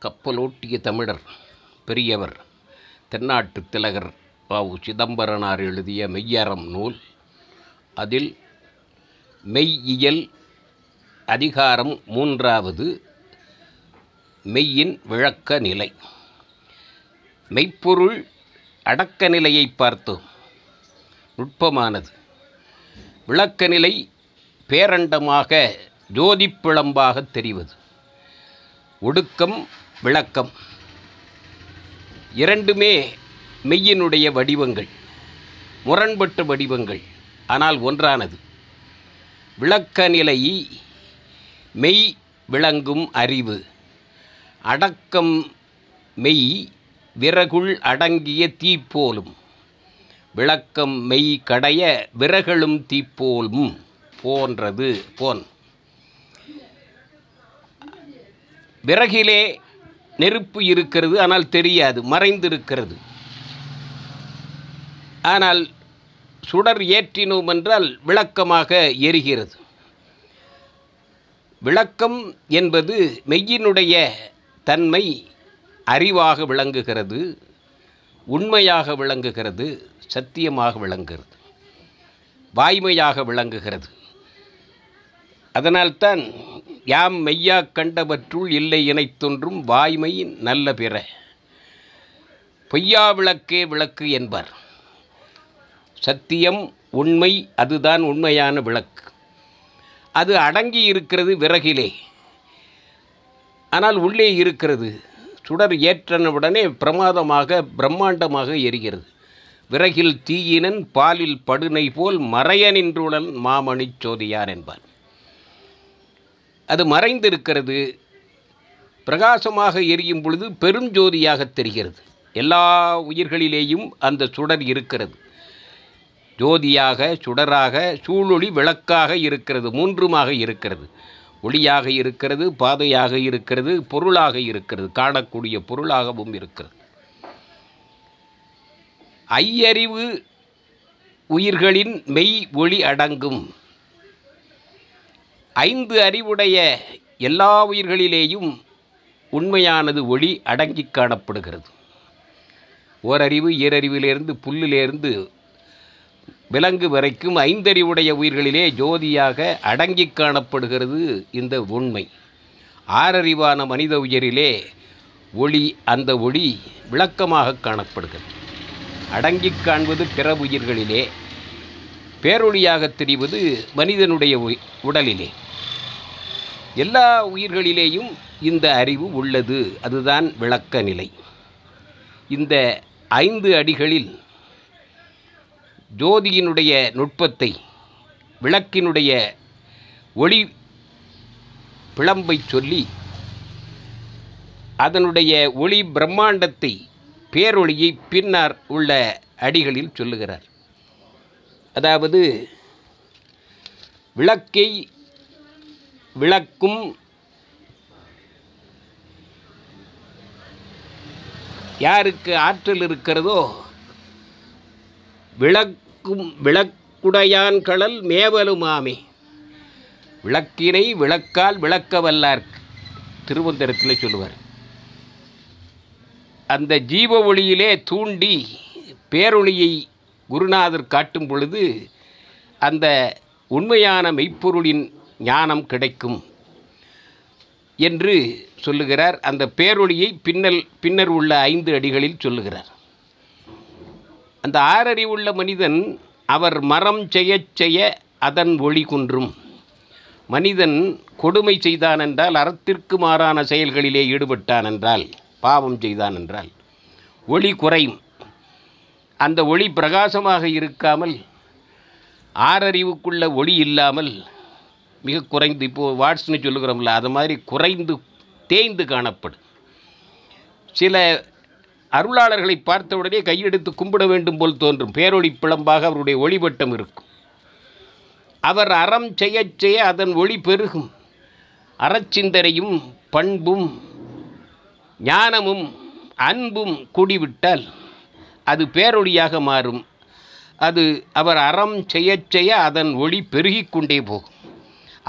கப்பலோட்டிய தமிழர் பெரியவர் தென்னாட்டு திலகர் பாவு சிதம்பரனார் எழுதிய மெய்யறம் நூல். அதில் மெய்யியல் அதிகாரம் மூன்றாவது மெய்யின் விளக்க நிலை. மெய்ப்பொருள் அடக்க நிலையை பார்த்தோம் நுட்பமானது. விளக்க நிலை பேரண்டமாக ஜோதிப்பிழம்பாக தெரிவது. ஒடுக்கம் விளக்கம். இரண்டுமே மெய்யினுடைய வடிவங்கள் முரண்பட்ட வடிவங்கள் ஆனால் ஒன்றானது. விளக்க நிலை மெய் விளங்கும் அறிவு அடக்கம் மெய் விறகுள் அடங்கிய தீப்போலும் விளக்கம் மெய் கடைய விறகலும் தீப்போலும் போன்றது போன். விறகிலே நெருப்பு இருக்கிறது ஆனால் தெரியாது மறைந்திருக்கிறது. ஆனால் சுடர் ஏற்றினோம் என்றால் விளக்கமாக எரிகிறது. விளக்கம் என்பது மெய்யினுடைய தன்மை அறிவாக விளங்குகிறது உண்மையாக விளங்குகிறது சத்தியமாக விளங்குகிறது வாய்மையாக விளங்குகிறது. அதனால்தான் யாம் மெய்யா கண்டவற்றுள் இல்லை இணைத்தொன்றும் வாய்மை நல்ல பிற. பொய்யா விளக்கே விளக்கு என்பார். சத்தியம் உண்மை அதுதான் உண்மையான விளக்கு. அது அடங்கி இருக்கிறது விறகிலே. ஆனால் உள்ளே இருக்கிறது. சுடர் ஏற்றனவுடனே பிரமாதமாக பிரம்மாண்டமாக எரிகிறது. விறகில் தீயினன் பாலில் படுனை போல் மறைய நின்றுடன் மாமணி சோதியார் என்பார். அது மறைந்திருக்கிறது. பிரகாசமாக எரியும் பொழுது பெரும் ஜோதியாக தெரிகிறது. எல்லா உயிர்களிலேயும் அந்த சுடர் இருக்கிறது. ஜோதியாக சுடராக சூழொளி விளக்காக இருக்கிறது மூன்றுமாக இருக்கிறது. ஒளியாக இருக்கிறது பாதையாக இருக்கிறது பொருளாக இருக்கிறது காணக்கூடிய பொருளாகவும் இருக்கிறது. ஐயறிவு உயிர்களின் மெய் ஒளி அடங்கும். ஐந்து அறிவுடைய எல்லா உயிர்களிலேயும் உண்மையானது ஒளி அடங்கி காணப்படுகிறது. ஓரறிவு ஈரறிவிலிருந்து புல்லிலிருந்து விலங்கு வரைக்கும் ஐந்தறிவுடைய உயிர்களிலே ஜோதியாக அடங்கி காணப்படுகிறது இந்த உண்மை. ஆறறிவான மனித உயிரிலே ஒளி அந்த ஒளி விளக்கமாக காணப்படுகிறது. அடங்கி காண்பது பிற உயிர்களிலே பேரொழியாக தெரிவது மனிதனுடைய உடலிலே. எல்லா உயிர்களிலேயும் இந்த அறிவு உள்ளது. அதுதான் விளக்க நிலை. இந்த ஐந்து அடிகளில் ஜோதியினுடைய நுட்பத்தை விளக்கினுடைய ஒளி பிளம்பை சொல்லி அதனுடைய ஒளி பிரம்மாண்டத்தை பேரொளியை பின்னர் உள்ள அடிகளில் சொல்லுகிறார். அதாவது விளக்கை விளக்கும் யாருக்கு ஆற்றல் இருக்கிறதோ விளக்கும் விளக்குடையான் கடல் மேவலுமாமே. விளக்கினை விளக்கால் விளக்க வல்லார் திருவந்தரத்தில் சொல்லுவார். அந்த ஜீவ ஒளியிலே தூண்டி பேரொளியை குருநாதர் காட்டும் பொழுது அந்த உண்மையான மெய்ப்பொருளின் ஞானம் கிடைக்கும் என்று சொல்லுகிறார். அந்த பேரொளியை பின்னல் பின்னர் உள்ள ஐந்து அடிகளில் சொல்லுகிறார். அந்த ஆறறிவுள்ள மனிதன் அவர் மரம் செய்யச் செய்ய அதன் ஒளி குன்றும். மனிதன் கொடுமை செய்தான் என்றால் அறத்திற்கு மாறான செயல்களிலே ஈடுபட்டான் என்றால் பாவம் செய்தான் என்றால் ஒளி குறையும். அந்த ஒளி பிரகாசமாக இருக்காமல் ஆறறிவுக்குள்ள ஒளி இல்லாமல் மிக குறைந்து இப்போது வாட்ஸ்னு சொல்லுகிறோம்ல அது மாதிரி குறைந்து தேய்ந்து காணப்படும். சில அருளாளர்களை பார்த்தவுடனே கையெடுத்து கும்பிட வேண்டும் போல் தோன்றும். பேரொளி பிளம்பாக அவருடைய ஒளிவட்டம் இருக்கும். அவர் அறம் செய்ய செய்ய அதன் ஒளி பெருகும். அறச்சிந்தனையும் பண்பும் ஞானமும் அன்பும் கூடிவிட்டால் அது பேரொழியாக மாறும். அது அவர் அறம் செய்ய செய்ய அதன் ஒளி பெருகிக்கொண்டே போகும்.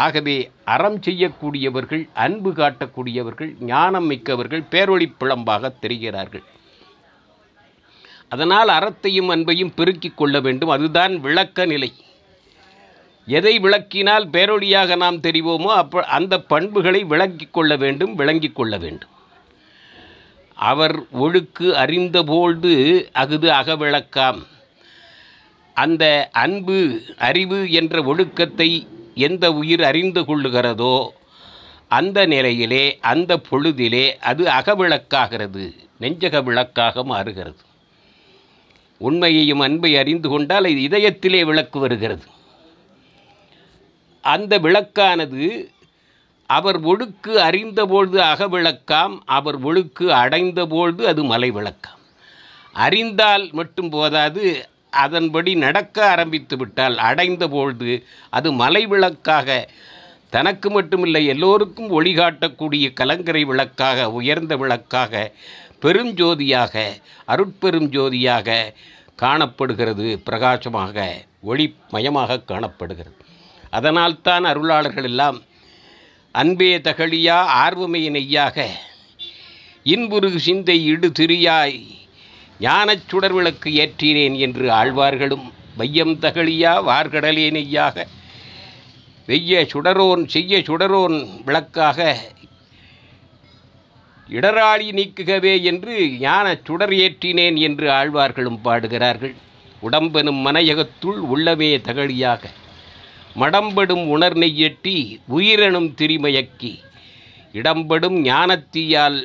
ஆகவே அறம் செய்யக்கூடியவர்கள் அன்பு காட்டக்கூடியவர்கள் ஞானம் மிக்கவர்கள் பேரொளி பிளம்பாக தெரிகிறார்கள். அதனால் அறத்தையும் அன்பையும் பெருக்கிக் கொள்ள வேண்டும். அதுதான் விளக்க நிலை. எதை விளக்கினால் பேரொழியாக நாம் தெரிவோமோ அப்போ அந்த பண்புகளை விளங்கிக் கொள்ள வேண்டும் விளங்கிக் கொள்ள வேண்டும். அவர் ஒழுக்கு அறிந்தபோழ்து அகுது அகவிளக்காம். அந்த அன்பு அறிவு என்ற ஒழுக்கத்தை எந்த உயிர் அறிந்து கொள்ளுகிறதோ அந்த நிலையிலே அந்த பொழுதிலே அது அகவிளக்காகிறது நெஞ்சக விளக்காக மாறுகிறது. உண்மையையும் அன்பை அறிந்து கொண்டால் இது இதயத்திலே விளக்கு வருகிறது. அந்த விளக்கானது அவர் ஒழுக்கு அறிந்தபொழுது அகவிளக்காம் அவர் ஒழுக்கு அடைந்தபொழுது அது மலை விளக்காம். அறிந்தால் மட்டும் போதாது அதன்படி நடக்க ஆரம்பித்து விட்டால் அடைந்த பொழுது அது மலை விளக்காக தனக்கு மட்டுமில்லை எல்லோருக்கும் ஒளிகாட்டக்கூடிய கலங்கரை விளக்காக உயர்ந்த விளக்காக பெருஞ்சோதியாக அருட்பெரும் ஜோதியாக காணப்படுகிறது பிரகாசமாக ஒளிமயமாக காணப்படுகிறது. அதனால்தான் அருளாளர்கள் எல்லாம் அன்பே தகழியா ஆர்வமே நெய்யாக. இன்புரு சிந்தை இடு திரியாய் ஞானச் சுடர் விளக்கு ஏற்றினேன் என்று ஆழ்வார்களும் வையம் தகழியா வார்கடலே நெய்யாக. வெய்ய சுடரோன் செய்ய சுடரோன் விளக்காக இடராளி நீக்குகவே என்று ஞான சுடர் ஏற்றினேன் என்று ஆழ்வார்களும் பாடுகிறார்கள். உடம்பெனும் மனையகத்துள் உள்ளமே தகழியாக. மடம்படும் உணர் எட்டி உயிரெனும் திரிமயக்கி. இடம்படும் ஞானத்தீயால்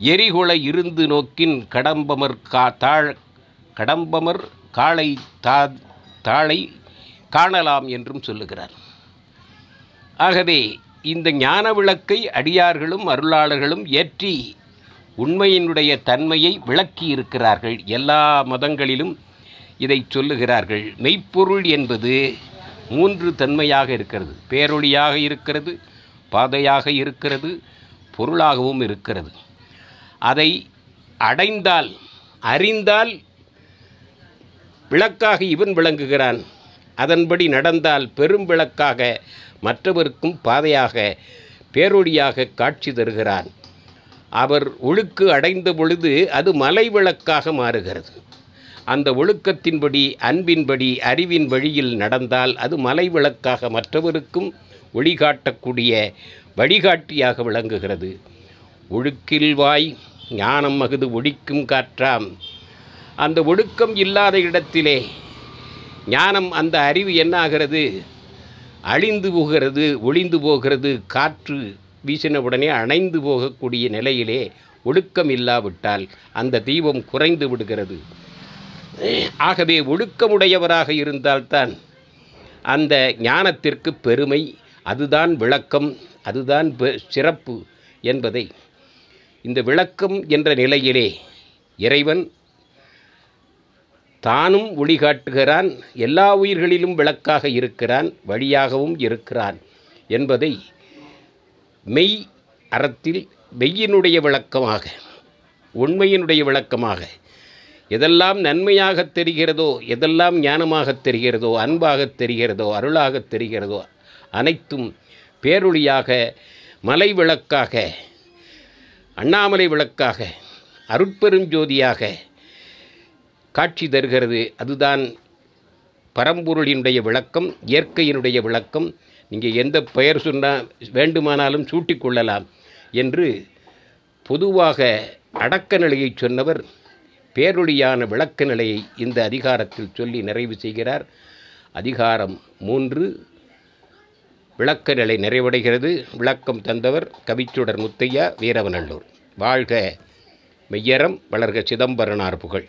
எரிகுல இருந்து நோக்கின் கடம்பமர் கா தாழ் கடம்பமர் காளை தா தாளை காணலாம் என்றும் சொல்லுகிறார். ஆகவே இந்த ஞான விளக்கை அடியார்களும் அருளாளர்களும் ஏற்றி உண்மையினுடைய தன்மையை விளக்கி இருக்கிறார்கள். எல்லா மதங்களிலும் இதை சொல்லுகிறார்கள். மெய்ப்பொருள் என்பது மூன்று தன்மையாக இருக்கிறது. பேரொழியாக இருக்கிறது பாதையாக இருக்கிறது பொருளாகவும் இருக்கிறது. அதை அடைந்தால் அறிந்தால் விளக்காக இவன் விளங்குகிறான். அதன்படி நடந்தால் பெரும் விளக்காக மற்றவருக்கும் பாதையாக பேரொழியாக காட்சி தருகிறான். அவர் ஒழுக்கு அடைந்த பொழுது அது மலை விளக்காக மாறுகிறது. அந்த ஒழுக்கத்தின்படி அன்பின்படி அறிவின் வழியில் நடந்தால் அது மலை விளக்காக மற்றவருக்கும் ஒளிகாட்டக்கூடிய வழிகாட்டியாக விளங்குகிறது. ஒழுக்கில் வாய் ஞானம் மகுது ஒழிக்கும் காற்றாம். அந்த ஒழுக்கம் இல்லாத இடத்திலே ஞானம் அந்த அறிவு என்னாகிறது? அழிந்து போகிறது ஒளிந்து போகிறது காற்று வீசினவுடனே அணைந்து போகக்கூடிய நிலையிலே ஒழுக்கம் இல்லாவிட்டால் அந்த தீபம் குறைந்து விடுகிறது. ஆகவே ஒழுக்கமுடையவராக இருந்தால்தான் அந்த ஞானத்திற்கு பெருமை அதுதான் விளக்கம் அதுதான் பெ- சிறப்பு என்பதை. இந்த விளக்கம் என்ற நிலையிலே இறைவன் தானும் ஒளிகாட்டுகிறான் எல்லா உயிர்களிலும் விளக்காக இருக்கிறான் வழியாகவும் இருக்கிறான் என்பதை மெய் அறத்தில் மெய்யினுடைய விளக்கமாக உண்மையினுடைய விளக்கமாக எதெல்லாம் நன்மையாகத் தெரிகிறதோ எதெல்லாம் ஞானமாகத் தெரிகிறதோ அன்பாகத் தெரிகிறதோ அருளாகத் தெரிகிறதோ அனைத்தும் பேரொழியாக மலை விளக்காக அண்ணாமலை விளக்காக அருட்பெரும் ஜோதியாக காட்சி தருகிறது. அதுதான் பரம்பொருளினுடைய விளக்கம் இயற்கையினுடைய விளக்கம். நீங்கள் எந்த பெயர் சொன்னால் வேண்டுமானாலும் சூட்டிக்கொள்ளலாம் என்று பொதுவாக அடக்க நிலையை சொன்னவர் பேரொழியான விளக்க நிலையை இந்த அதிகாரத்தில் சொல்லி நிறைவு செய்கிறார். அதிகாரம் மூன்று. விளக்க நிலை நிறைவடைகிறது. விளக்கம் தந்தவர் கவிச்சுடர் முத்தையா வீரவநல்லூர். வாழ்க மெய்யரம் வளர்க சிதம்பரனார் புகழ்.